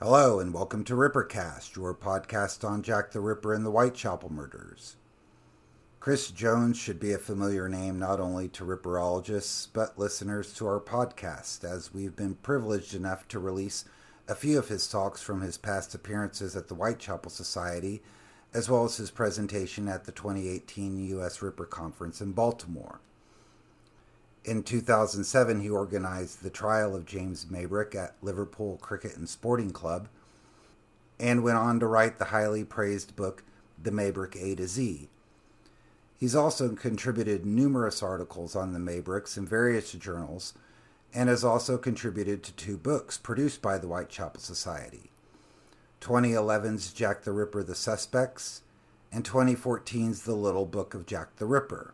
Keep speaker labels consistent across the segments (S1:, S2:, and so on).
S1: Hello, and welcome to Rippercast, your podcast on Jack the Ripper and the Whitechapel murders. Chris Jones should be a familiar name not only to Ripperologists, but listeners to our podcast, as we've been privileged enough to release a few of his talks from his past appearances at the Whitechapel Society, as well as his presentation at the 2018 U.S. Ripper Conference in Baltimore. In 2007, he organized the trial of James Maybrick at Liverpool Cricket and Sporting Club and went on to write the highly praised book, The Maybrick A to Z. He's also contributed numerous articles on the Maybricks in various journals and has also contributed to two books produced by the Whitechapel Society 2011's Jack the Ripper The Suspects and 2014's The Little Book of Jack the Ripper.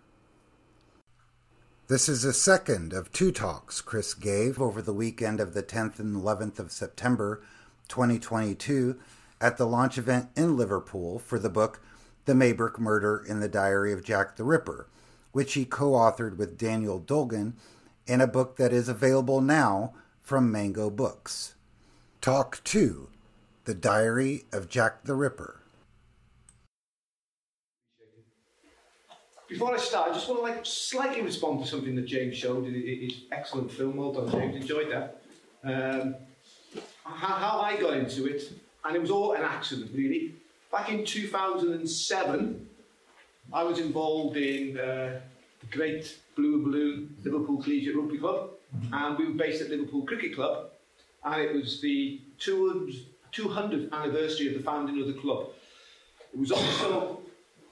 S1: This is the second of two talks Chris gave over the weekend of the 10th and 11th of September 2022 at the launch event in Liverpool for the book The Maybrick Murder in the Diary of Jack the Ripper, which he co authored with Daniel Dolgan in a book that is available now from Mango Books. Talk 2 The Diary of Jack the Ripper.
S2: Before I start, I just want to like slightly respond to something that James showed. It, it's excellent film. Well done, James. Enjoyed that. Um, how, I got into it, and it was all an accident, really. Back in 2007, I was involved in uh, the great Blue Balloon Liverpool Collegiate Rugby Club, and we were based at Liverpool Cricket Club, and it was the 200th anniversary of the founding of the club. It was also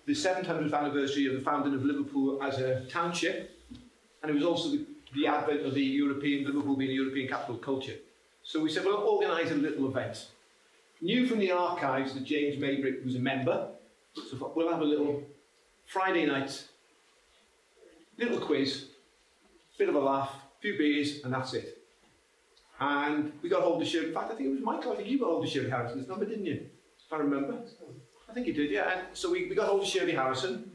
S2: the 700th anniversary of the founding of Liverpool as a township, and it was also the, the advent of the European, Liverpool being a European capital of culture. So we said, we'll organise a little event. Knew from the archives that James Maybrick was a member, so we'll have a little Friday night, little quiz, bit of a laugh, few beers, and that's it. And we got hold of Shirley. In fact, I think it was Michael. I think you got hold of Shirley Harrison's number, didn't you? If I remember. I think he did, yeah. And so we, we got hold of Shirley Harrison,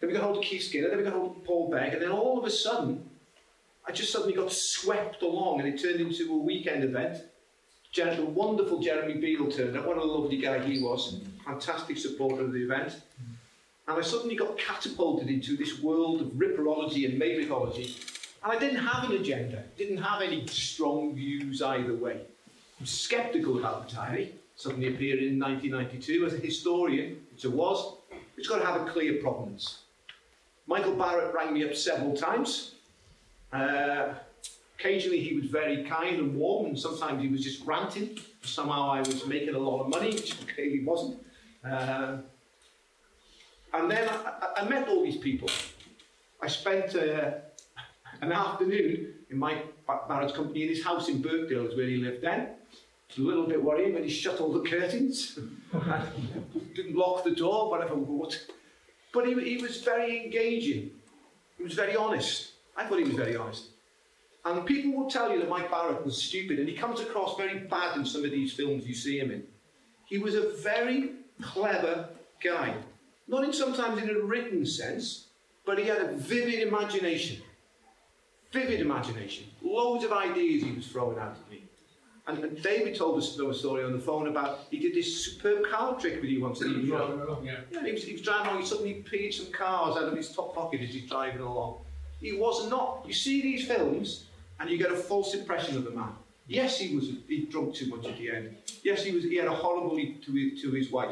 S2: then we got hold of Keith Skinner, then we got hold of Paul Begg, and then all of a sudden, I just suddenly got swept along and it turned into a weekend event. The wonderful Jeremy Beadle turned up. What a lovely guy he was. Fantastic supporter of the event. And I suddenly got catapulted into this world of ripperology and maybrickology. And I didn't have an agenda, didn't have any strong views either way. I'm sceptical about diary suddenly appeared in 1992 as a historian, which I was, it's got to have a clear provenance. Michael Barrett rang me up several times. Uh, occasionally he was very kind and warm, and sometimes he was just ranting. Somehow I was making a lot of money, which clearly wasn't. Uh, and then I, I, met all these people. I spent uh, an afternoon in Mike Barrett's company in his house in Birkdale, is where he lived then. It's a little bit worrying when he shut all the curtains, didn't lock the door, whatever. What. But he, he was very engaging. He was very honest. I thought he was very honest. And people will tell you that Mike Barrett was stupid, and he comes across very bad in some of these films you see him in. He was a very clever guy. Not in sometimes in a written sense, but he had a vivid imagination. Vivid imagination. Loads of ideas he was throwing out at me. And, and David told us a story on the phone about he did this superb car trick with you once. And he was driving along, yeah. yeah he, was, he was driving along, he suddenly peed some cars out of his top pocket as he's driving along. He was not. You see these films, and you get a false impression of the man. Yes, he was. He drunk too much at the end. Yes, he was. He had a horrible to his, to his wife.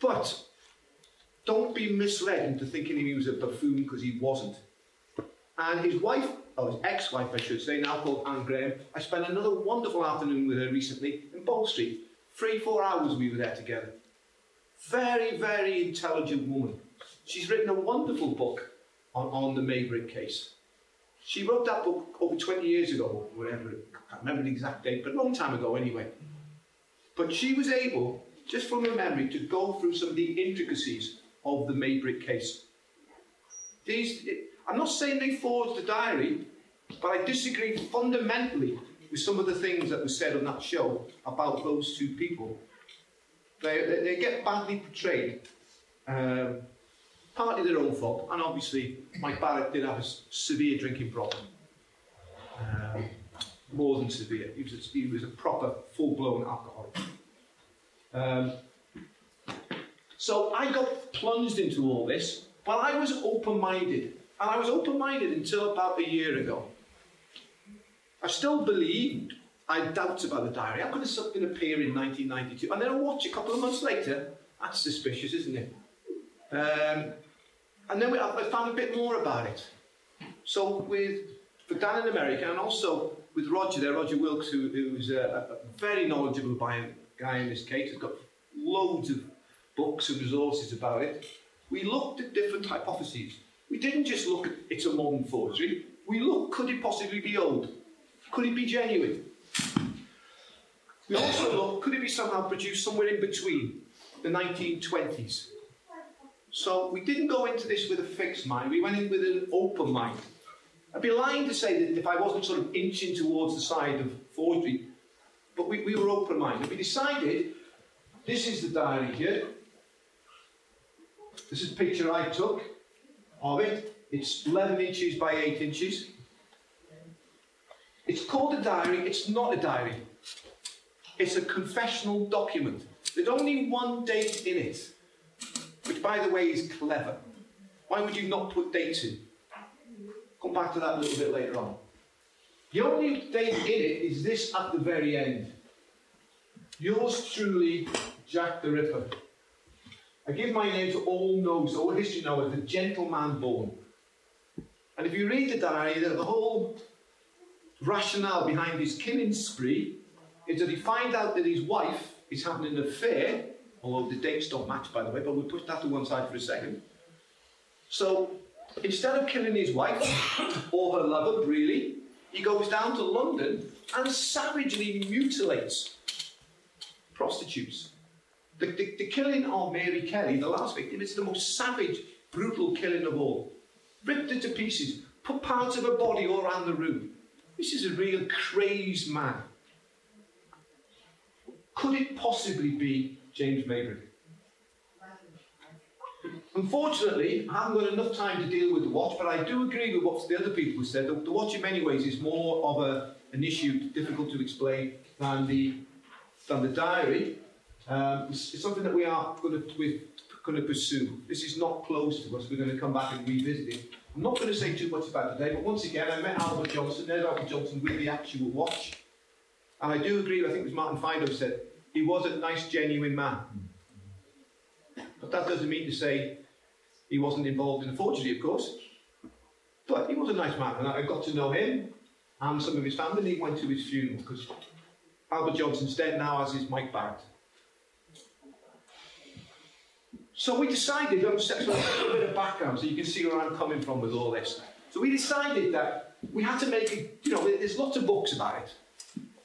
S2: But don't be misled into thinking he was a buffoon because he wasn't. And his wife or his ex-wife, I should say, now called Anne Graham. I spent another wonderful afternoon with her recently in Bow Street. Three, four hours we were there together. Very, very intelligent woman. She's written a wonderful book on, on the Maybrick case. She wrote that book over 20 years ago, whatever, I can't remember the exact date, but a long time ago anyway. But she was able, just from her memory, to go through some of the intricacies of the Maybrick case. These, I'm not saying they forged the diary, but I disagree fundamentally with some of the things that were said on that show about those two people. They, they, they get badly portrayed. Um, partly their own fault, and obviously Mike Barrett did have a severe drinking problem. Um, more than severe. He was a, he was a proper, full-blown alcoholic. Um, so I got plunged into all this while I was open-minded. And I was open-minded until about a year ago. I still believed, I had doubts about the diary. Going to something appear in 1992. And then I watch a couple of months later. That's suspicious, isn't it? Um, and then we, I found a bit more about it. So with for Dan in America and also with Roger there, Roger Wilkes, who, who's a, a very knowledgeable guy in this case, has got loads of books and resources about it. We looked at different hypotheses. We didn't just look at it's a modern forgery. We looked, could it possibly be old? Could it be genuine? We also looked, could it be somehow produced somewhere in between the 1920s? So we didn't go into this with a fixed mind, we went in with an open mind. I'd be lying to say that if I wasn't sort of inching towards the side of forgery, but we, we were open minded. We decided this is the diary here. This is a picture I took of it. It's 11 inches by 8 inches. It's called a diary, it's not a diary. It's a confessional document. There's only one date in it, which, by the way, is clever. Why would you not put dates in? Come back to that a little bit later on. The only date in it is this at the very end. Yours truly, Jack the Ripper. I give my name to all knows, all history know as the gentleman born. And if you read the diary, the whole rationale behind his killing spree is that he finds out that his wife is having an affair, although the dates don't match, by the way, but we'll put that to one side for a second. So instead of killing his wife or her lover, really, he goes down to London and savagely mutilates prostitutes. The, the, the, killing of Mary Kelly, the last victim, is the most savage, brutal killing of all. Ripped into pieces, put parts of her body all around the room. This is a real crazed man. Could it possibly be James Maybrick? Unfortunately, I haven't got enough time to deal with the watch, but I do agree with what the other people said. The, the watch, in many ways, is more of a, an issue difficult to explain than the, than the diary. Um, it's, it's, something that we are going to, going to pursue. This is not close to us. We're going to come back and revisit it. I'm not going to say too much about today, but once again, I met Albert Johnson, there's Albert Johnson with the actual watch. And I do agree, I think it was Martin Fido said, he was a nice, genuine man. But that doesn't mean to say he wasn't involved in the forgery, of course. But he was a nice man, and I got to know him and some of his family. He went to his funeral because Albert Johnson's dead now, as is Mike Barrett. So we decided, I'm just a little bit of background so you can see where I'm coming from with all this. So we decided that we had to make you know, there's lots of books about it.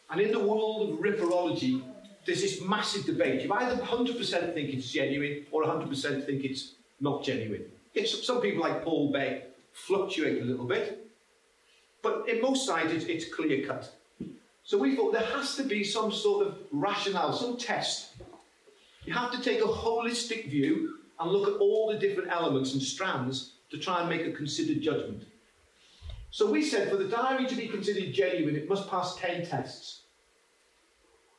S2: And in the world of ripperology, there's this massive debate. You either 100% think it's genuine or 100% think it's not genuine. It's, some people like Paul Begg fluctuate a little bit, but in most sides it's clear cut. So we thought there has to be some sort of rationale, some test. You have to take a holistic view and look at all the different elements and strands to try and make a considered judgment. So we said for the diary to be considered genuine, it must pass 10 tests.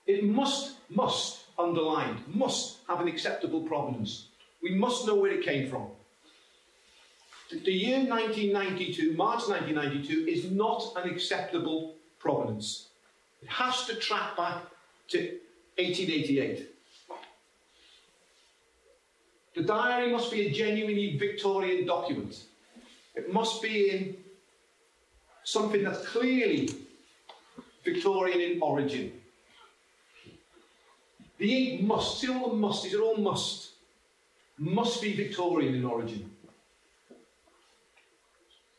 S2: It must, must, underlined, must have an acceptable provenance. We must know where it came from. The year 1992, March 1992, is not an acceptable provenance. It has to track back to 1888. The diary must be a genuinely Victorian document. It must be in something that's clearly Victorian in origin. The ink must, see all the must, these are all must, must be Victorian in origin.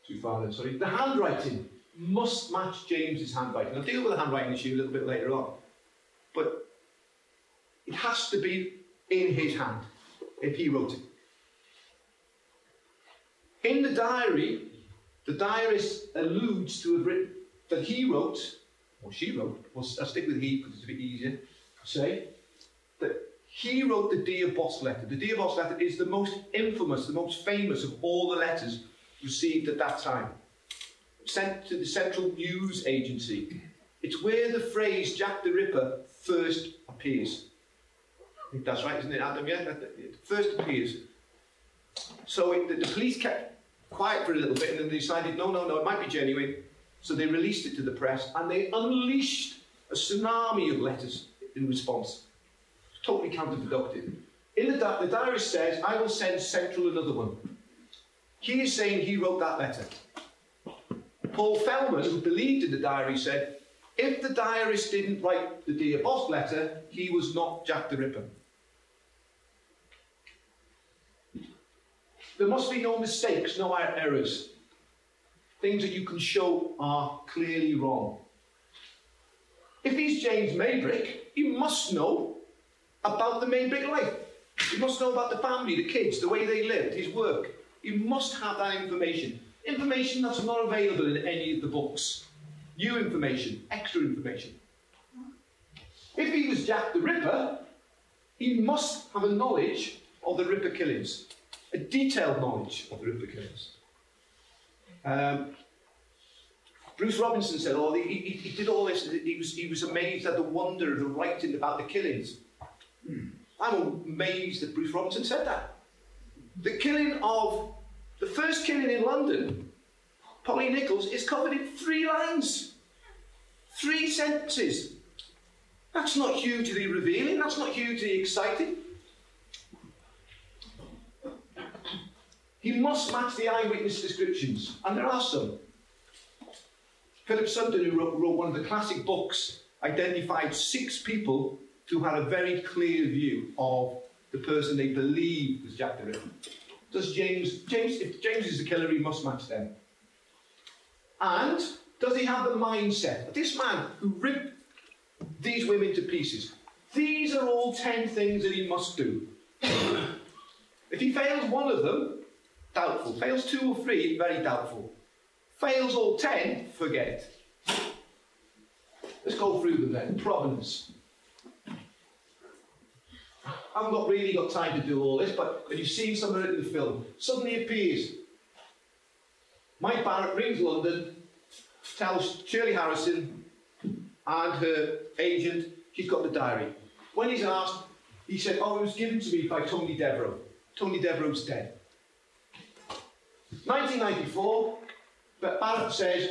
S2: Too far then, sorry. The handwriting must match James's handwriting. I'll deal with the handwriting issue a little bit later on. But it has to be in his hand if he wrote it. In the diary, the diarist alludes to a written that he wrote, or she wrote, I'll stick with he because it's a bit easier say, that he wrote the Dear Boss letter. The Dear Boss letter is the most infamous, the most famous of all the letters received at that time. Sent to the Central News Agency. It's where the phrase Jack the Ripper first appears. That's right, isn't it, Adam? Yeah, it first appears. So it, the, the police kept quiet for a little bit and then they decided, no, no, no, it might be genuine. So they released it to the press and they unleashed a tsunami of letters in response. Totally counterproductive. In the, the diarist says, I will send Central another one. He is saying he wrote that letter. Paul Feldman, who believed in the diary, said, if the diarist didn't write the Dear Boss letter, he was not Jack the Ripper. There must be no mistakes, no er-, errors. Things that you can show are clearly wrong. If he's James Maybrick, he must know about the Maybrick life. He must know about the family, the kids, the way they lived, his work. He must have that information. Information that's not available in any of the books. New information, extra information. If he was Jack the Ripper, he must have a knowledge of the Ripper killings, a detailed knowledge of the Ripper killings. Um, Bruce Robinson said, "Oh, he, he, he, did all this. He was, he was amazed at the wonder of the writing about the killings." Hmm. I'm amazed that Bruce Robinson said that. The killing of the first killing in London, Polly Nichols, is covered in three lines, three sentences. That's not hugely revealing. That's not hugely exciting. He must match the eyewitness descriptions, and there are some. Philip Sugden, who wrote, wrote one of the classic books, identified six people who had a very clear view of the person they believed was Jack the Ripper. Does James, James, if James is the killer, he must match them. And does he have the mindset? This man who ripped these women to pieces. These are all ten things that he must do. if he fails one of them, doubtful. Fails two or three, very doubtful. Fails all ten, forget. Let's go through them then. Provenance. I haven't got, really got time to do all this, but you've seen some of it in the film. Suddenly appears. Mike Barrett rings London, tells Shirley Harrison and her agent she's got the diary. When he's asked, he said, Oh, it was given to me by Tony Devereux. Tony Devereux's dead. 1994, but Barrett says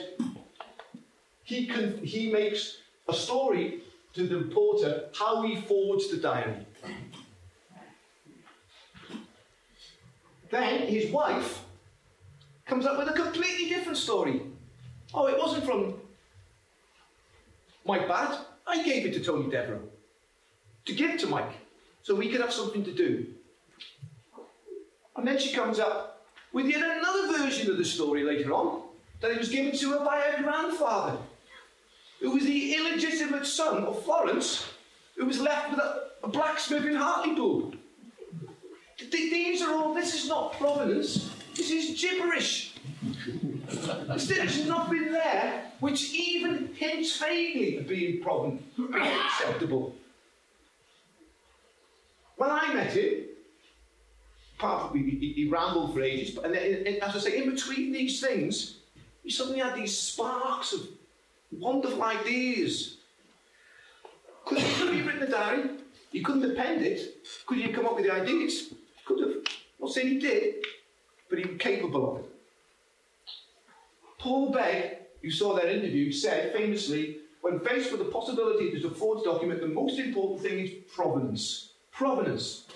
S2: he, he makes a story to the reporter how he forged the diary. Then his wife comes up with a completely different story. Oh, it wasn't from Mike Barrett. I gave it to Tony Devereux to give to Mike so we could have something to do. And then she comes up with yet another version of the story later on that it was given to her by her grandfather, who was the illegitimate son of Florence, who was left with a, a blacksmith in Hartlepool. These are all, this is not provenance, this is gibberish. There's nothing there which even hints vaguely at being proven, acceptable. When I met him, from he, he, rambled for ages, but and then, as I say, in between these things, he suddenly had these sparks of wonderful ideas. Could he, have written a diary? He couldn't have penned it. Could he have come up with the ideas? Could have. Not saying he did, but he was capable of it. Paul Begg, you saw that interview, said famously, when faced with the possibility there's a forged document, the most important thing is provenance. Provenance.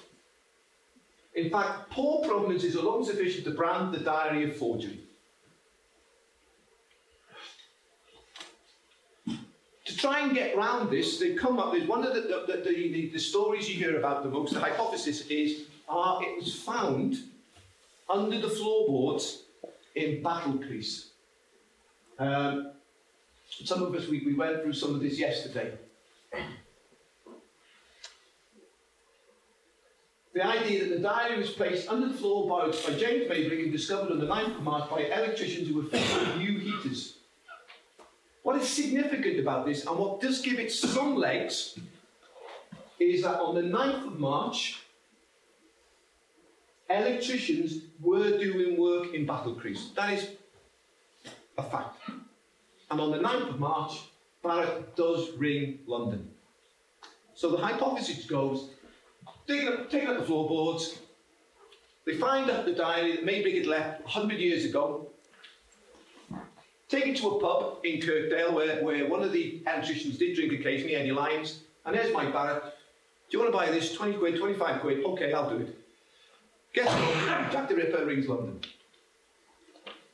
S2: In fact, poor provenance is alone sufficient to brand the diary of forgery. To try and get round this, they come up with one of the, the, the, the, stories you hear about the most. The hypothesis is uh, it was found under the floorboards in Battlecrease. Um, some of us, we, we went through some of this yesterday. The idea that the diary was placed under the floorboards by James Maybrick and discovered on the 9th of March by electricians who were fitting new heaters. What is significant about this, and what does give it some legs, is that on the 9th of March, electricians were doing work in Battlecrease. That is a fact. And on the 9th of March, Barrett does ring London. So the hypothesis goes, taking up, taking up the floorboards, they find out the diary that Maybrick had left 100 years ago, take it to a pub in Kirkdale where, where one of the electricians did drink occasionally, Eddie Lyons, and there's Mike Barrett. Do you want to buy this? 20 quid, 25 quid? Okay, I'll do it. Guess what? Jack the Ripper rings London.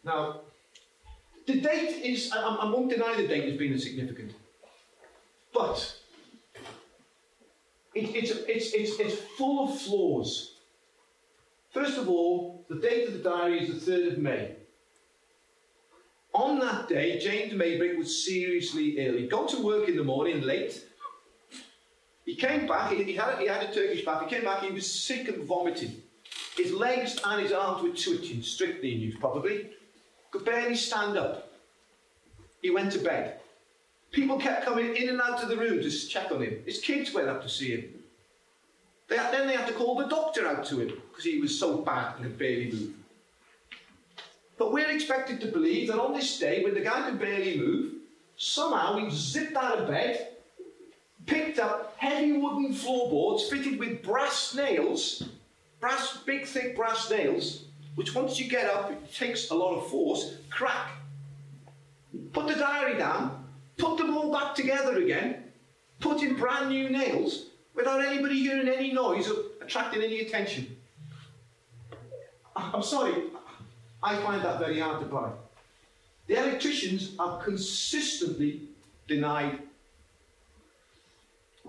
S2: Now, the date is, I, I won't deny the date as being significant, but it, it's, it's, it's, it's full of flaws. First of all, the date of the diary is the 3rd of May. On that day, James Maybrick was seriously ill. He'd gone to work in the morning late. He came back, he, had, he had a Turkish bath, he came back, he was sick and vomiting. His legs and his arms were twitching, strychnine use probably. Could barely stand up. He went to bed. People kept coming in and out of the room to check on him. His kids went up to see him. They then they had to call the doctor out to him because he was so bad and could barely move. But we're expected to believe that on this day, when the guy could barely move, somehow he zipped out of bed, picked up heavy wooden floorboards fitted with brass nails, brass, big thick brass nails, which once you get up, it takes a lot of force, crack. Put the diary down, put them all back together again, put in brand new nails without anybody hearing any noise or attracting any attention. I'm sorry, I find that very hard to buy. The electricians are consistently denied.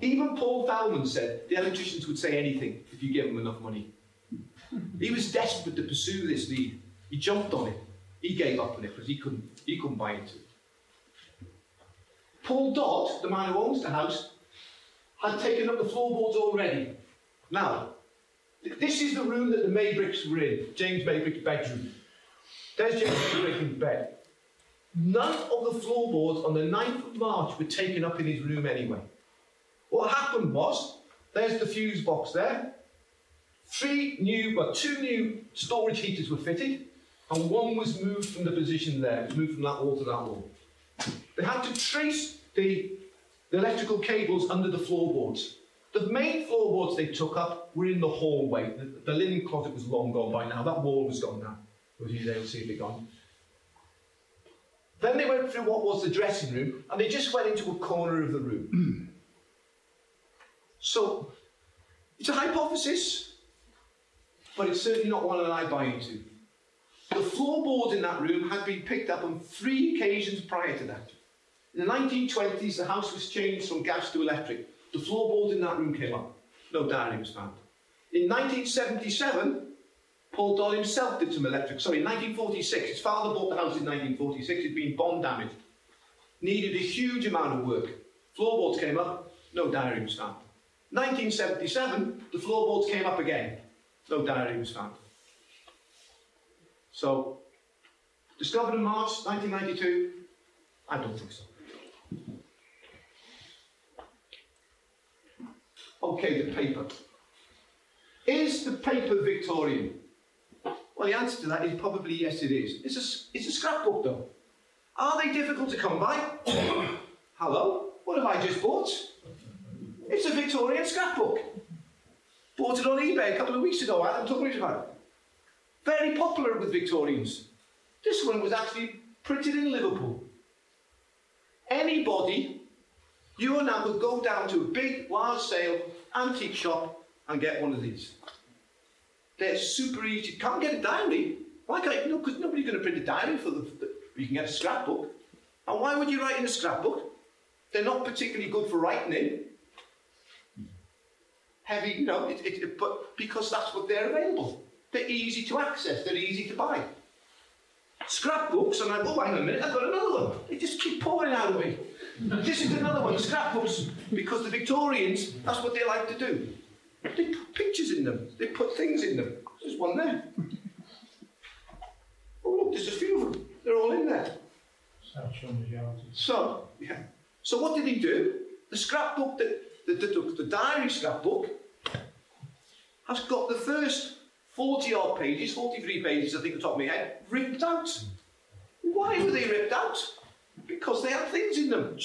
S2: Even Paul Feldman said the electricians would say anything if you gave them enough money. He was desperate to pursue this lead. He jumped on it. He gave up on it because he couldn't, he couldn't buy into it. Paul Dodd, the man who owns the house, had taken up the floorboards already. Now, this is the room that the Maybricks were in, James Maybrick's bedroom. There's James Maybrick in bed. None of the floorboards on the 9th of March were taken up in his room anyway. What happened was, there's the fuse box there. Three new, well, two new storage heaters were fitted, and one was moved from the position there. It was moved from that wall to that wall. They had to trace the, the electrical cables under the floorboards. The main floorboards they took up were in the hallway. The, the linen closet was long gone by now. That wall was gone now. Was you able to see it gone? Then they went through what was the dressing room, and they just went into a corner of the room. so, it's a hypothesis, but it's certainly not one that I buy into. The floorboards in that room had been picked up on three occasions prior to that. In the 1920s, the house was changed from gas to electric. The floorboards in that room came up. No diary was found. In 1977, Paul Dodd himself did some electric. Sorry, in 1946, his father bought the house in 1946. It'd been bomb damaged. Needed a huge amount of work. Floorboards came up. No diary was found. 1977, the floorboards came up again. No diary was found. So, discovered in March 1992? I don't think so. Okay, the paper. Is the paper Victorian? Well, the answer to that is probably yes, it is. It's a, it's a scrapbook, though. Are they difficult to come by? Hello? What have I just bought? It's a Victorian scrapbook. Bought it on eBay a couple of weeks ago. I am talking about it. Very popular with Victorians. This one was actually printed in Liverpool. Anybody, you and I could go down to a big, large sale, antique shop and get one of these. They're super easy. Can't get a diary. Why can't you? No, because nobody's going to print a diary for them. You can get a scrapbook. And why would you write in a scrapbook? They're not particularly good for writing in. Heavy, you know, it, it, but because that's what they're available. They're easy to access. They're easy to buy. Scrapbooks, and I oh, hang a minute, I've got another one. They just keep pouring out of me. This is another one, scrapbooks, because the Victorians, that's what they like to do. They put pictures in them. They put things in them. There's one there. Oh, look, there's a few of them. They're all in there. So, yeah. So what did he do? The scrapbook, the, the, the, the diary scrapbook, has got the first 40 odd pages, 43 pages, I think, the top of my head, ripped out. Why were they ripped out? Because they had things in them.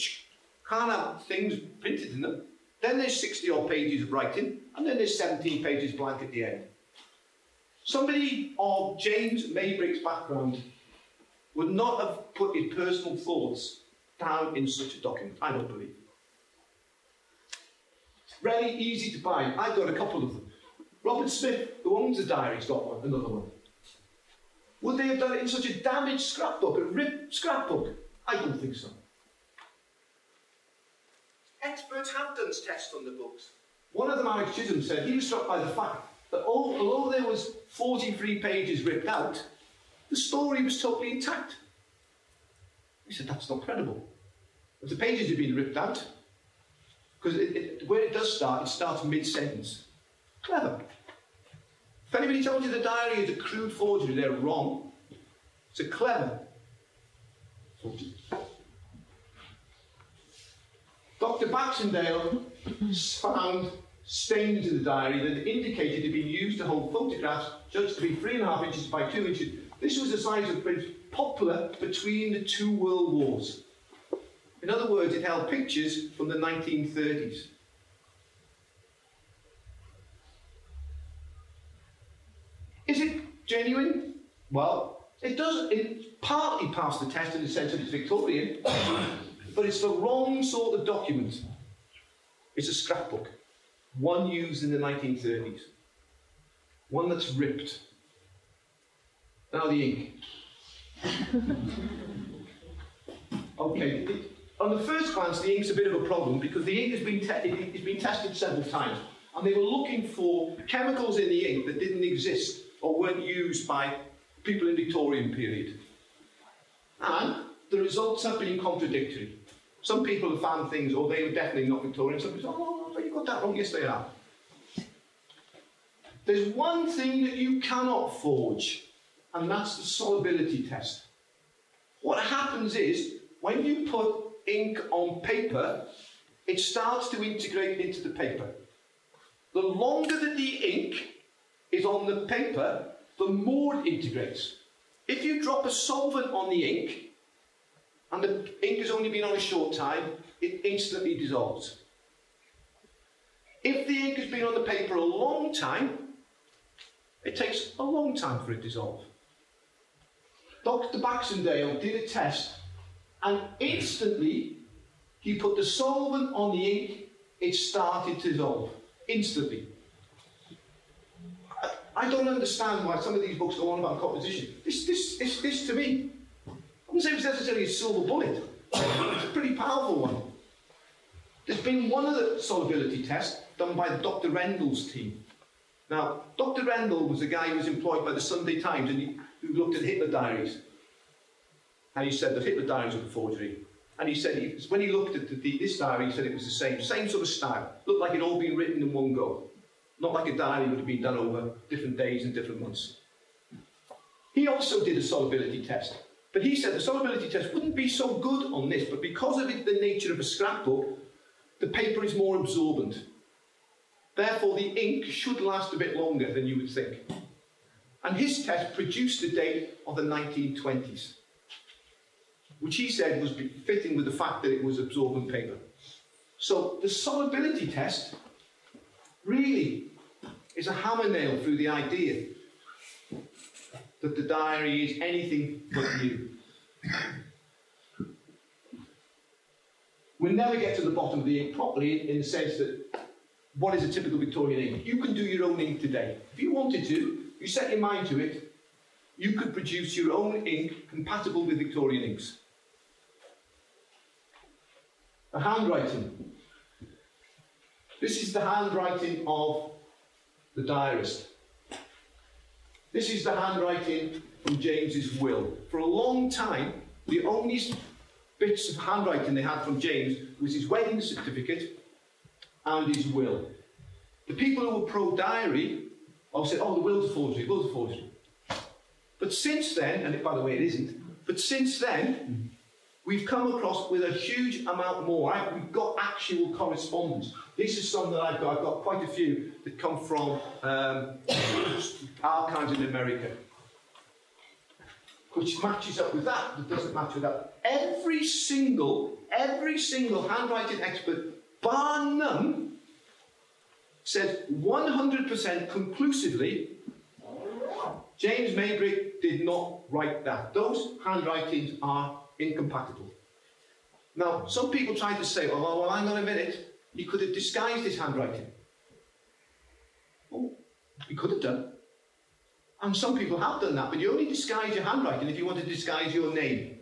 S2: Can't have things printed in them. Then there's 60 odd pages of writing, and then there's 17 pages blank at the end. Somebody of James Maybrick's background would not have put his personal thoughts down in such a document, I don't believe. Very easy to buy. I've got a couple of them. Robert Smith, who owns the diary, has got one, another one. Would they have done it in such a damaged scrapbook, a ripped scrapbook? I don't think so. Experts have done tests on the books. One of them, Alex Chisholm, said he was struck by the fact that although there was 43 pages ripped out, the story was totally intact. He said, that's not credible. If the pages had been ripped out, because where it does start, it starts mid-sentence. Clever. If anybody tells you the diary is a crude forgery, they're wrong. It's a clever. Dr. Baxendale found stains in the diary that indicated it had been used to hold photographs judged to be three and a half inches by two inches. This was the size of print popular between the two world wars. In other words, it held pictures from the 1930s. Is it genuine? Well, it does it partly passed the test in the sense that it's Victorian, but it's the wrong sort of document. It's a scrapbook, one used in the 1930s, one that's ripped. Now the ink. okay, on the first glance, the ink's a bit of a problem because the ink has been, te- it, it's been tested several times, and they were looking for chemicals in the ink that didn't exist or weren't used by people in Victorian period. And the results have been contradictory. Some people have found things, or they were definitely not Victorian. Some people say, oh, you got that wrong. Yes, they are. There's one thing that you cannot forge, and that's the solubility test. What happens is, when you put ink on paper, it starts to integrate into the paper. The longer that the ink is on the paper, the more it integrates. If you drop a solvent on the ink, and the ink has only been on a short time, it instantly dissolves. If the ink has been on the paper a long time, it takes a long time for it to dissolve. Dr. Baxendale did a test, and instantly he put the solvent on the ink, it started to dissolve. Instantly. I don't understand why some of these books go on about composition. This, this, this, this to me, I wouldn't say it's necessarily a silver bullet. It's a pretty powerful one. There's been one other solubility test done by Dr. Rendell's team. Now, Dr. Rendell was a guy who was employed by the Sunday Times and he, who looked at Hitler diaries. And he said that Hitler diaries were a forgery. And he said, he, when he looked at the, this diary, he said it was the same, same sort of style. Looked like it all been written in one go. Not like a diary would have been done over different days and different months. He also did a solubility test. But he said the solubility test wouldn't be so good on this, but because of it, the nature of a scrapbook, the paper is more absorbent. Therefore, the ink should last a bit longer than you would think. And his test produced a date of the 1920s, which he said was fitting with the fact that it was absorbent paper. So the solubility test really is a hammer nail through the idea that the diary is anything but new. We'll never get to the bottom of the ink properly in the sense that what is a typical Victorian ink? You can do your own ink today. If you wanted to, you set your mind to it, you could produce your own ink compatible with Victorian inks. The handwriting. This is the handwriting of the diarist. This is the handwriting from James's will. For a long time, the only bits of handwriting they had from James was his wedding certificate and his will. The people who were pro diary all said, oh, the will's a forgery, the will's a forgery. But since then, and by the way, it isn't, but since then, we've come across with a huge amount more. Right? We've got actual correspondence. This is some that I've got. I've got quite a few that come from um, archives in America. which matches up with that, that doesn't match with that. Every single, every single handwriting expert, bar none, said 100% conclusively James Maybrick did not write that. Those handwritings are incompatible. Now, some people try to say, well, well, hang on a minute, he could have disguised his handwriting. Oh, he could have done. And some people have done that, but you only disguise your handwriting if you want to disguise your name.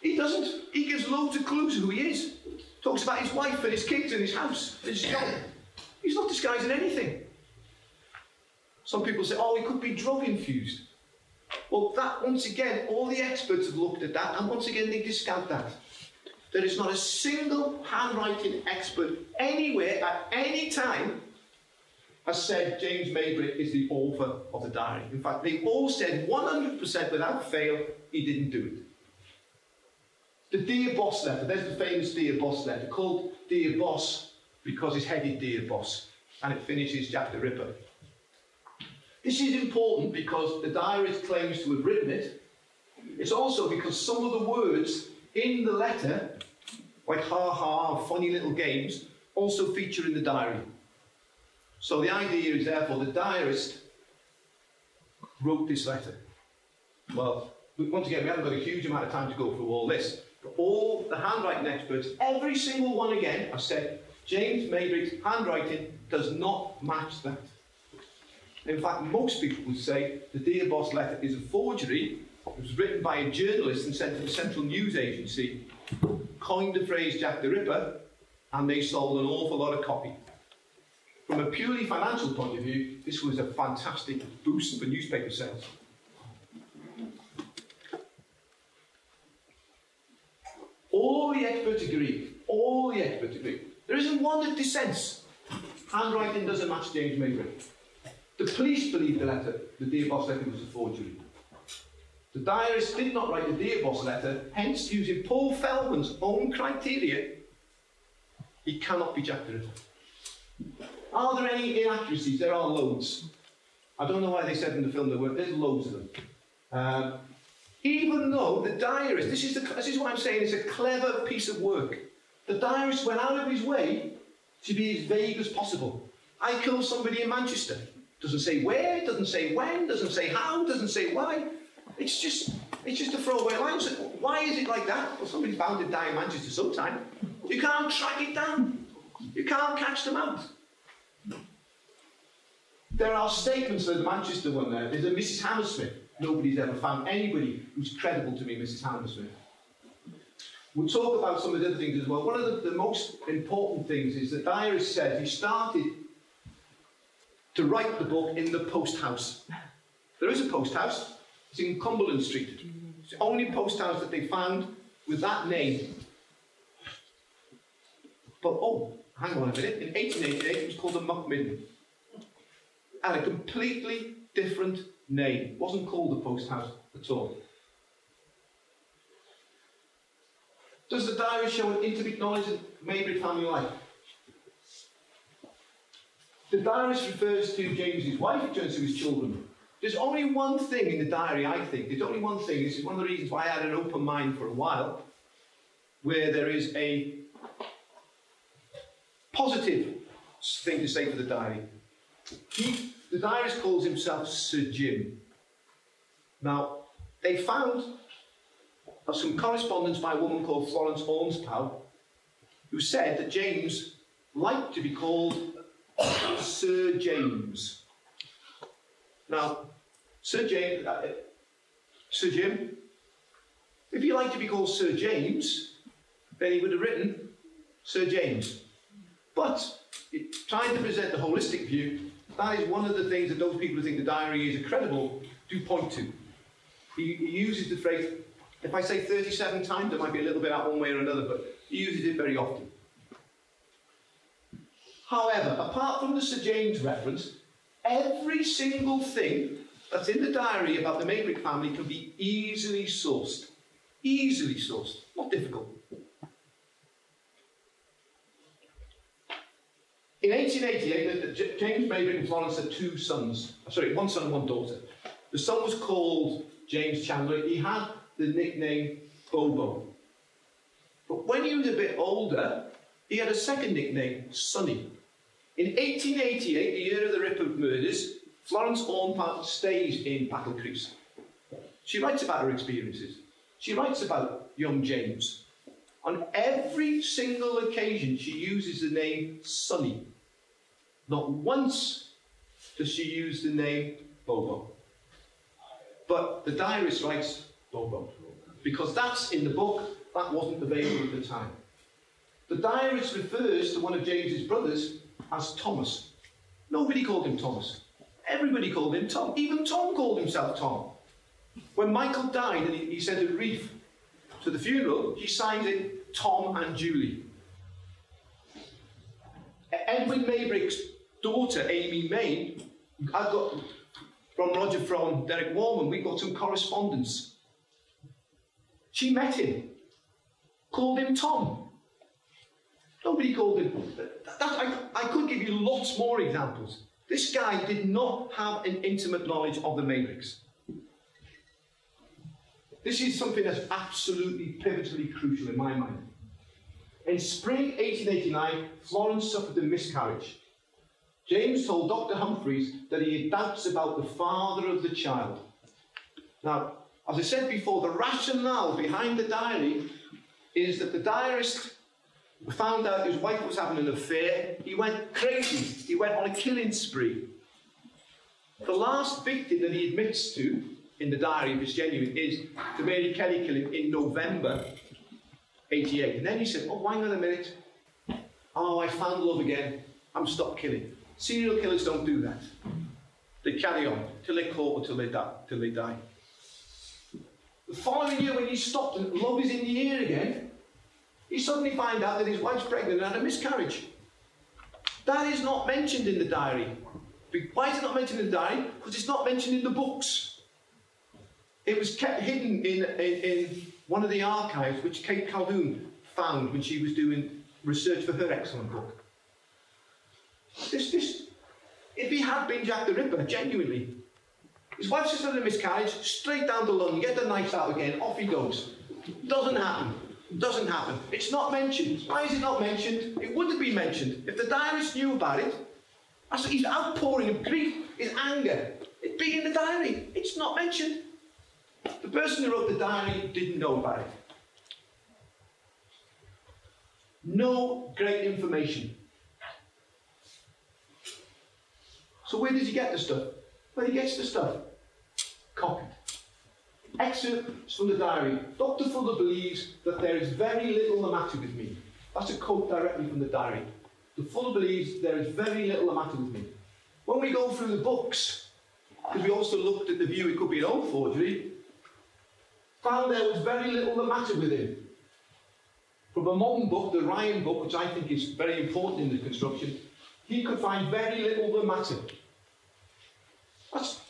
S2: He doesn't. He gives loads of clues who he is. Talks about his wife and his kids and his house, and his job. He's not disguising anything. Some people say, oh, he could be drug infused. Well, that, once again, all the experts have looked at that, and once again, they discount that. There is not a single handwriting expert anywhere at any time has said James Maybrick is the author of the diary. In fact, they all said 100% without fail he didn't do it. The Dear Boss letter, there's the famous Dear Boss letter, called Dear Boss because it's headed Dear Boss, and it finishes Jack the Ripper. This is important because the diarist claims to have written it. It's also because some of the words in the letter, like ha ha, funny little games, also feature in the diary. So the idea is therefore the diarist wrote this letter. Well, once again, we haven't got a huge amount of time to go through all this. But all the handwriting experts, every single one again, have said James Maybrick's handwriting does not match that. In fact, most people would say the Dear Boss letter is a forgery. It was written by a journalist and sent to the Central News Agency, coined the phrase Jack the Ripper, and they sold an awful lot of copy. From a purely financial point of view, this was a fantastic boost for newspaper sales. All the experts agree. All the experts agree. There isn't one that dissents. Handwriting doesn't match James Maybrick. The police believe the letter, the Dear Boss letter, was a forgery. The diarist did not write the Dear Boss letter, hence, using Paul Feldman's own criteria, he cannot be Jack the Ripper. Are there any inaccuracies? There are loads. I don't know why they said in the film there were. There's loads of them. Um, even though the diarist, this is, the, this is what I'm saying, it's a clever piece of work. The diarist went out of his way to be as vague as possible. I killed somebody in Manchester. Doesn't say where, doesn't say when, doesn't say how, doesn't say why. It's just it's just a throwaway line. So why is it like that? Well, somebody's bound to die in Manchester sometime. You can't track it down. You can't catch them out. There are statements of the Manchester one there. There's a Mrs. Hammersmith. Nobody's ever found anybody who's credible to me, Mrs. Hammersmith. We'll talk about some of the other things as well. One of the, the most important things is that Diarist said he started to write the book in the post house. There is a post house. It's in Cumberland Street. It's the only post house that they found with that name. But oh, hang on a minute. In 1888, it was called the Muckmidden. And a completely different name. It wasn't called the post house at all. Does the diary show an intimate knowledge of Maybrick family life? The diarist refers to James's wife, turns to his children. There's only one thing in the diary, I think. There's only one thing. This is one of the reasons why I had an open mind for a while, where there is a positive thing to say for the diary. He, the diarist calls himself Sir Jim. Now, they found some correspondence by a woman called Florence Aunspaugh, who said that James liked to be called Sir James. Now, Sir James, uh, Sir Jim, if you like to be called Sir James, then he would have written Sir James. But trying to present the holistic view, that is one of the things that those people who think the diary is credible do point to. He, he uses the phrase, if I say 37 times, it might be a little bit out one way or another, but he uses it very often. However, apart from the Sir James reference, every single thing that's in the diary about the Maybrick family can be easily sourced. Easily sourced. Not difficult. In 1888, James Maybrick and Florence had two sons. Sorry, one son and one daughter. The son was called James Chandler. He had the nickname Bobo. But when he was a bit older, he had a second nickname, Sonny. In 1888, the year of the Ripper murders, Florence Aunspaugh stays in Battlecrease. She writes about her experiences. She writes about young James. On every single occasion, she uses the name Sonny. Not once does she use the name Bobo. But the diarist writes Bobo because that's in the book, that wasn't available at the time. The diarist refers to one of James's brothers as Thomas. Nobody called him Thomas. Everybody called him Tom. Even Tom called himself Tom. When Michael died and he, he sent a wreath to the funeral, he signed it Tom and Julie. Edwin Maybrick's daughter, Amy Main, I've got from Roger from Derek Warman, we've got some correspondence. She met him, called him Tom. Nobody called that, I, I could give you lots more examples. This guy did not have an intimate knowledge of the Maybricks. This is something that's absolutely pivotally crucial in my mind. In spring 1889, Florence suffered a miscarriage. James told Dr. Humphreys that he had doubts about the father of the child. Now, as I said before, the rationale behind the diary is that the diarist found out his wife was having an affair. He went crazy. He went on a killing spree. The last victim that he admits to in the diary, if it's genuine, is the Mary Kelly killing in November 88. And then he said, Oh, hang on a minute. Oh, I found love again. I'm stopped killing. Serial killers don't do that. They carry on till they're caught or till they die. Till they die. The following year, when he stopped and love is in the air again, he suddenly finds out that his wife's pregnant and had a miscarriage. That is not mentioned in the diary. Why is it not mentioned in the diary? Because it's not mentioned in the books. It was kept hidden in, in, in one of the archives which Kate Colquhoun found when she was doing research for her excellent book. This, this, if he had been Jack the Ripper, genuinely, his wife's just had a miscarriage, straight down to London, get the knife out again, off he goes. Doesn't happen. Doesn't happen. It's not mentioned. Why is it not mentioned? It would have been mentioned. If the diarist knew about it, that's his outpouring of grief, his anger. It'd be in the diary. It's not mentioned. The person who wrote the diary didn't know about it. No great information. So where does he get the stuff? Well, he gets the stuff copied. Excerpts from the diary. Dr. Fuller believes that there is very little the matter with me. That's a quote directly from the diary. The Fuller believes there is very little the matter with me. When we go through the books, because we also looked at the view it could be an old forgery, found there was very little the matter with him. From a modern book, the Ryan book, which I think is very important in the construction, he could find very little the matter. That's,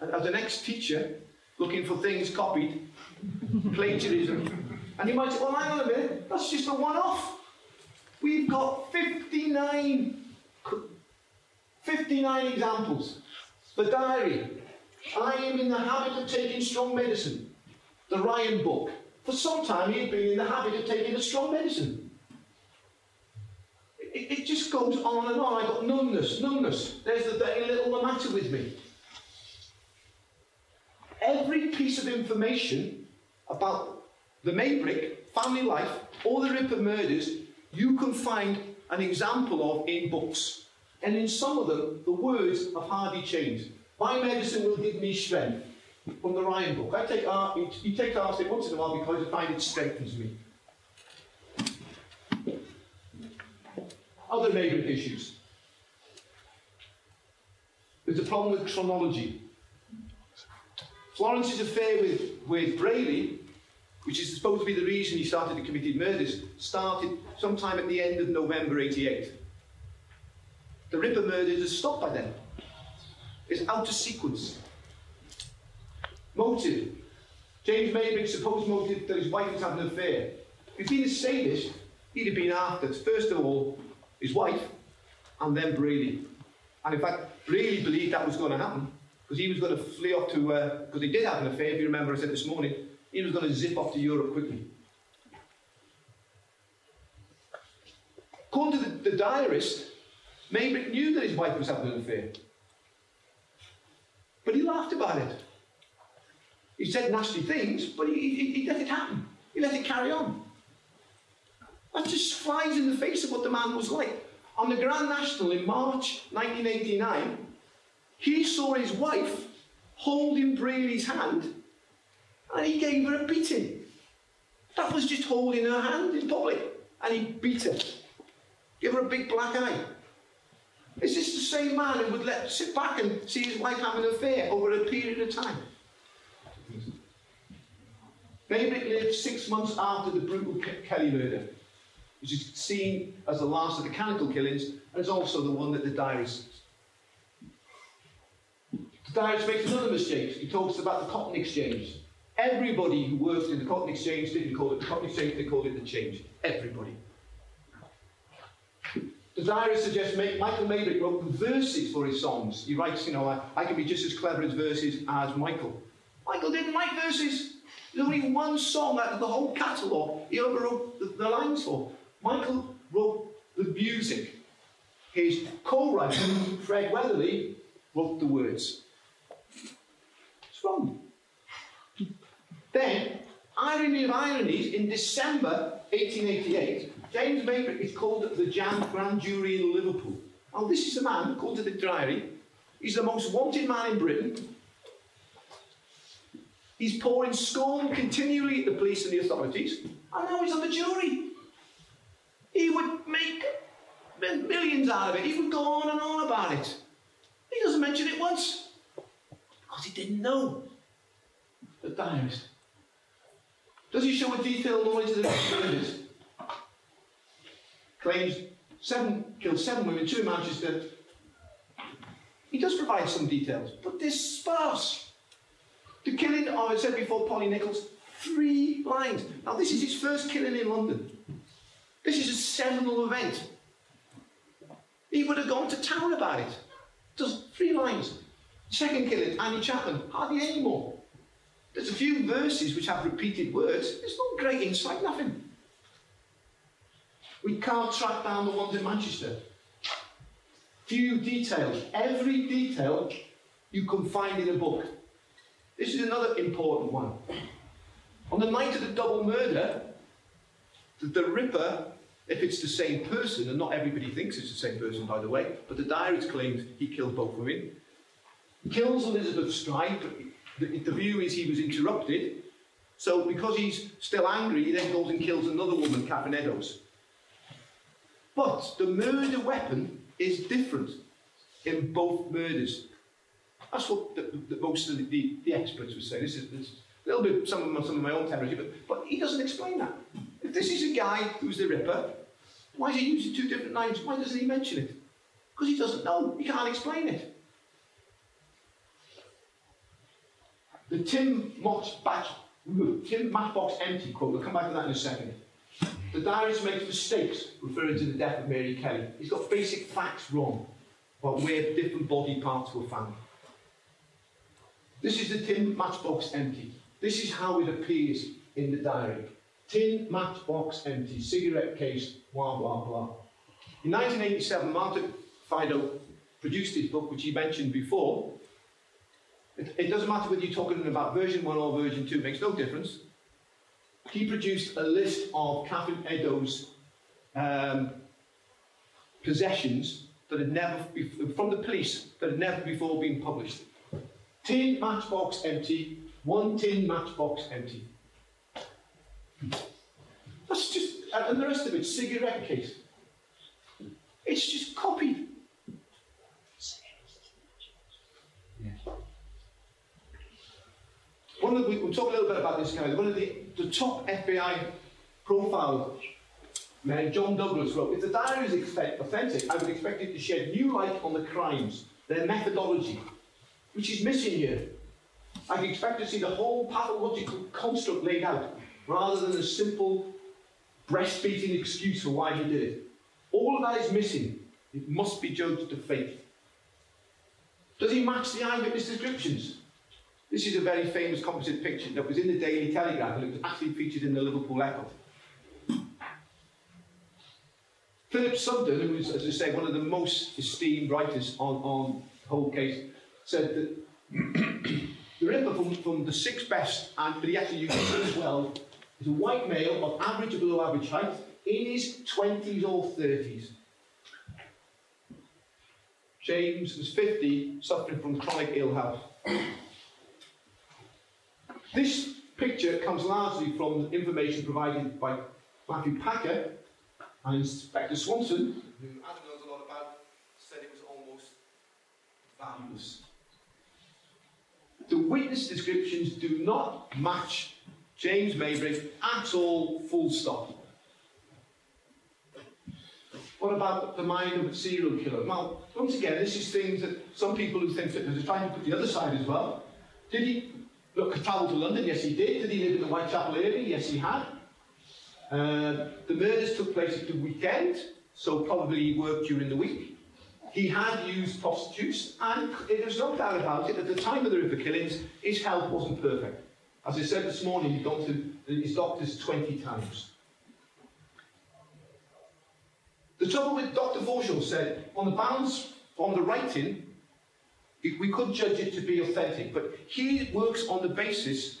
S2: as an ex-teacher, looking for things copied, plagiarism. And you might say, well, hang on a minute, that's just a one off. We've got 59, 59 examples. The diary. I am in the habit of taking strong medicine. The Ryan book. For some time, he had been in the habit of taking a strong medicine. It, it just goes on and on. I've got numbness, numbness. There's the very little the matter with me every piece of information about the Maybrick, family life, or the Ripper murders, you can find an example of in books. And in some of them, the words have hardly changed. My medicine will give me strength. From the Ryan book. I take art, you take once in a while because I find it strengthens me. Other Maybrick issues. There's a problem with chronology. Florence's affair with, with Brierley, which is supposed to be the reason he started to commit murders, started sometime at the end of November 88. The Ripper murders are stopped by then. It's out of sequence. Motive. James Maybrick's supposed motive that his wife was having an affair. If he'd have this, he'd have been after, first of all, his wife, and then Brierley. And in fact, Brierley believed that was going to happen because he was going to flee off to, because uh, he did have an affair, if you remember I said this morning, he was going to zip off to Europe quickly. According to the, the diarist, Maybrick knew that his wife was having an affair. But he laughed about it. He said nasty things, but he, he, he let it happen. He let it carry on. That just flies in the face of what the man was like. On the Grand National in March 1989, he saw his wife holding Brierley's hand and he gave her a beating. That was just holding her hand in public and he beat her. Give her a big black eye. Is this the same man who would let sit back and see his wife having an affair over a period of time? Maybrick lived six months after the brutal Kelly murder, which is seen as the last of the Canonical killings and is also the one that the diarist. Diarist makes another mistake. He talks about the cotton exchange. Everybody who worked in the cotton exchange didn't call it the cotton exchange, they called it the change. Everybody. Diarist suggests Michael Maybrick wrote the verses for his songs. He writes, you know, I, I can be just as clever as verses as Michael. Michael didn't write verses. There's only one song out of the whole catalogue he ever wrote the, the lines for. Michael wrote the music. His co-writer, Fred Weatherly, wrote the words. Then, irony of ironies, in December 1888, James Maybrick is called the Grand Jury in Liverpool. Now, this is a man, called to the diary, he's the most wanted man in Britain. He's pouring scorn continually at the police and the authorities, and now he's on the jury. He would make millions out of it. He would go on and on about it. He doesn't mention it once because he didn't know the diarist. Does he show a detailed knowledge of the murders? claims seven killed seven women, two in Manchester. He does provide some details, but they're sparse. The killing, oh, I said before, Polly Nichols, three lines. Now, this is his first killing in London. This is a seminal event. He would have gone to town about it. Just three lines. Second killing, Annie Chapman, hardly any more. There's a few verses which have repeated words. There's no great insight, nothing. We can't track down the ones in Manchester. Few details. Every detail you can find in a book. This is another important one. On the night of the double murder, the, the Ripper, if it's the same person, and not everybody thinks it's the same person, by the way, but the diarist claims he killed both women, kills Elizabeth Stride. The, the view is he was interrupted. So, because he's still angry, he then goes and kills another woman, Eddowes. But the murder weapon is different in both murders. That's what the, the, most of the, the, experts would say. This is, this is a little bit some of, some of my own terminology, but, but he doesn't explain that. If this is a guy who's the Ripper, why is he using two different names? Why doesn't he mention it? Because he doesn't know. He can't explain it. The Tim Matchbox, Tim Matchbox empty quote, we'll come back to that in a second. The diarist makes mistakes referring to the death of Mary Kelly. He's got basic facts wrong about where different body parts were found. This is the tin matchbox empty. This is how it appears in the diary. Tin matchbox empty, cigarette case, blah, blah, blah. In 1987, Martin Fido produced his book, which he mentioned before. It, it doesn't matter whether you're talking about version 1 or version 2, it makes no difference he produced a list of Catherine Eddowes um, possessions that had never, from the police, that had never before been published. Tin matchbox empty, one tin matchbox empty. That's just, and the rest of it, cigarette case. It's just copied. One of the, we'll talk a little bit about this guy. One of the, the top FBI profile man, John Douglas wrote, if the diary is expect, authentic, I would expect it to shed new light on the crimes, their methodology, which is missing here. I'd expect to see the whole pathological construct laid out, rather than a simple breastbeating excuse for why he did it. All of that is missing. It must be judged to faith. Does he match the eyewitness descriptions? This is a very famous composite picture that was in the Daily Telegraph and it was actually featured in the Liverpool Echo. Philip Sugden, who is, as I say, one of the most esteemed writers on, on the whole case, said that the Ripper from, from the sixth best, and he actually it as well, is a white male of average or below average height, in his 20s or 30s. James was 50, suffering from chronic ill health. This picture comes largely from information provided by Matthew Packer and Inspector Swanson, who Adam knows a lot about, said it was almost valueless. The witness descriptions do not match James Maybrick at all, full stop. What about the mind of a serial killer? Well, once again, this is things that some people who think that they're trying to put the other side as well. Did he look travelled to London? Yes, he did. Did he live in the Whitechapel area? Yes, he had. Uh, the murders took place at the weekend, so probably he worked during the week. He had used prostitutes, and there's no doubt about it, at the time of the Ripper killings, his health wasn't perfect. As I said this morning, he'd gone to his doctors 20 times. The trouble with Dr. Forshaw said, on the balance, on the writing, we could judge it to be authentic, but he works on the basis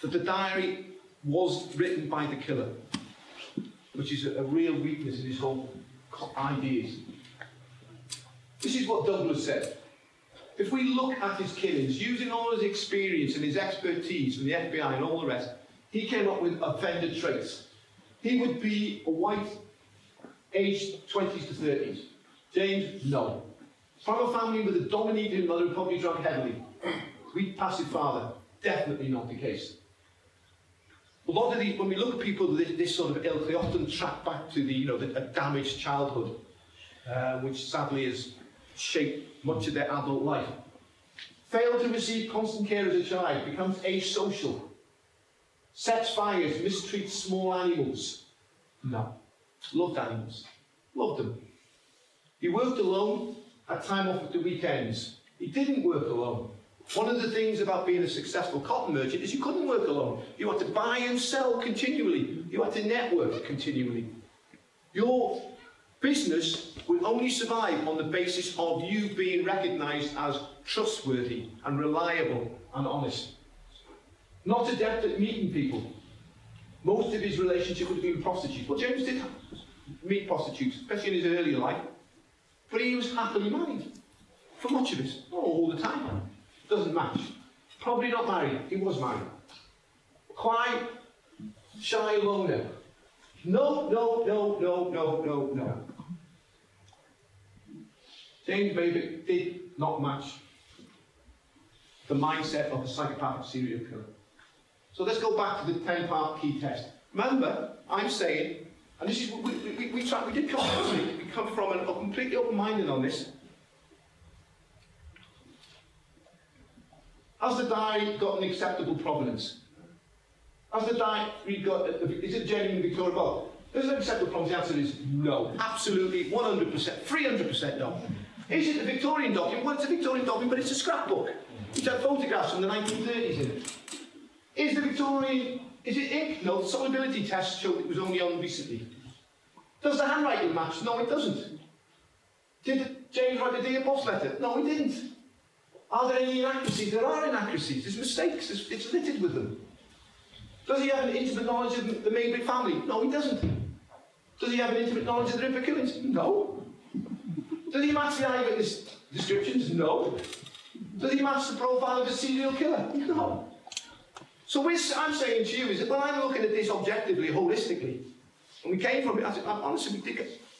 S2: that the diary was written by the killer, which is a, a real weakness in his whole ideas. This is what Douglas said. If we look at his killings, using all his experience and his expertise from the FBI and all the rest, he came up with offender traits. He would be a white aged 20s to 30s. James, no. From a family with a dominating mother who probably drank heavily. Weak, passive father, definitely not the case. A lot of these, when we look at people with this, this sort of ilk, they often track back to the, you know, the, a damaged childhood, uh, which sadly has shaped much of their adult life. Failed to receive constant care as a child, becomes asocial, sets fires, mistreats small animals. No. Loved animals. Loved them. He worked alone, had time off at the weekends. He didn't work alone. One of the things about being a successful cotton merchant is you couldn't work alone. You had to buy and sell continually. You had to network continually. Your business will only survive on the basis of you being recognised as trustworthy and reliable and honest. Not adept at meeting people. Most of his relationship would have been prostitutes. Well, James did meet prostitutes, especially in his earlier life. But he was happily married for much of it, not all the time. Doesn't match. Probably not married. He was married. Quiet, shy loner. No, no, no, no, no, no, no. James Maybrick did not match the mindset of a psychopathic serial killer. So let's go back to the 10 part key test. Remember, I'm saying, and this is we, we, we, try, we did we come from an, a completely open minded on this. Has the diary got an acceptable provenance? Has the diary got, is it genuine Victoria? Is it acceptable provenance? The answer is no. Absolutely, 100%, 300% no. Is it a Victorian document? Well, it's a Victorian document, but it's a scrapbook. Which had photographs from the 1930s in it. Is the Victorian, is it ink? No, the solubility test showed it was only on recently. Does the handwriting match? No, it doesn't. Did James write the Dear Boss letter? No, he didn't. Are there any inaccuracies? There are inaccuracies. There's mistakes. It's, it's littered with them. Does he have an intimate knowledge of the Maybrick family? No, he doesn't. Does he have an intimate knowledge of the Ripper killings? No. Does he match the eyewitness descriptions? No. Does he match the profile of a serial killer? No. So I'm saying to you is that when I'm looking at this objectively, holistically, and we came from it, I said, I'm honestly,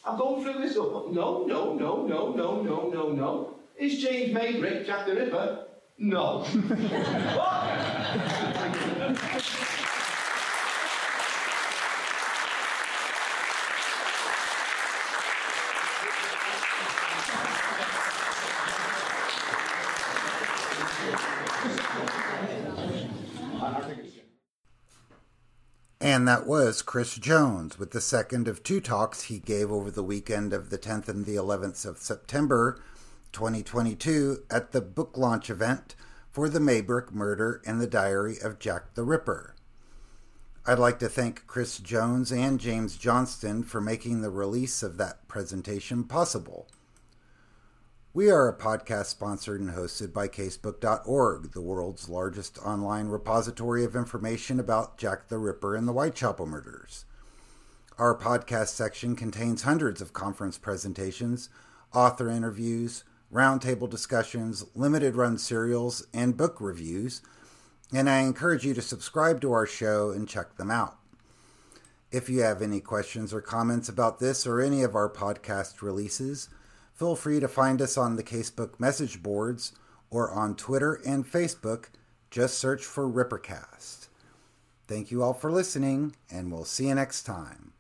S2: I'm going through this. No, no, no, no, no, no, no, no. Is James Maybrick Jack the Ripper? No.
S1: that was Chris Jones with the second of two talks he gave over the weekend of the 10th and the 11th of September 2022 at the book launch event for The Maybrick Murder and the Diary of Jack the Ripper. I'd like to thank Chris Jones and James Johnston for making the release of that presentation possible. We are a podcast sponsored and hosted by Casebook.org, the world's largest online repository of information about Jack the Ripper and the Whitechapel murders. Our podcast section contains hundreds of conference presentations, author interviews, roundtable discussions, limited run serials, and book reviews, and I encourage you to subscribe to our show and check them out. If you have any questions or comments about this or any of our podcast releases, feel free to find us on the Casebook message boards or on Twitter and Facebook. Just search for Rippercast. Thank you all for listening, and we'll see you next time.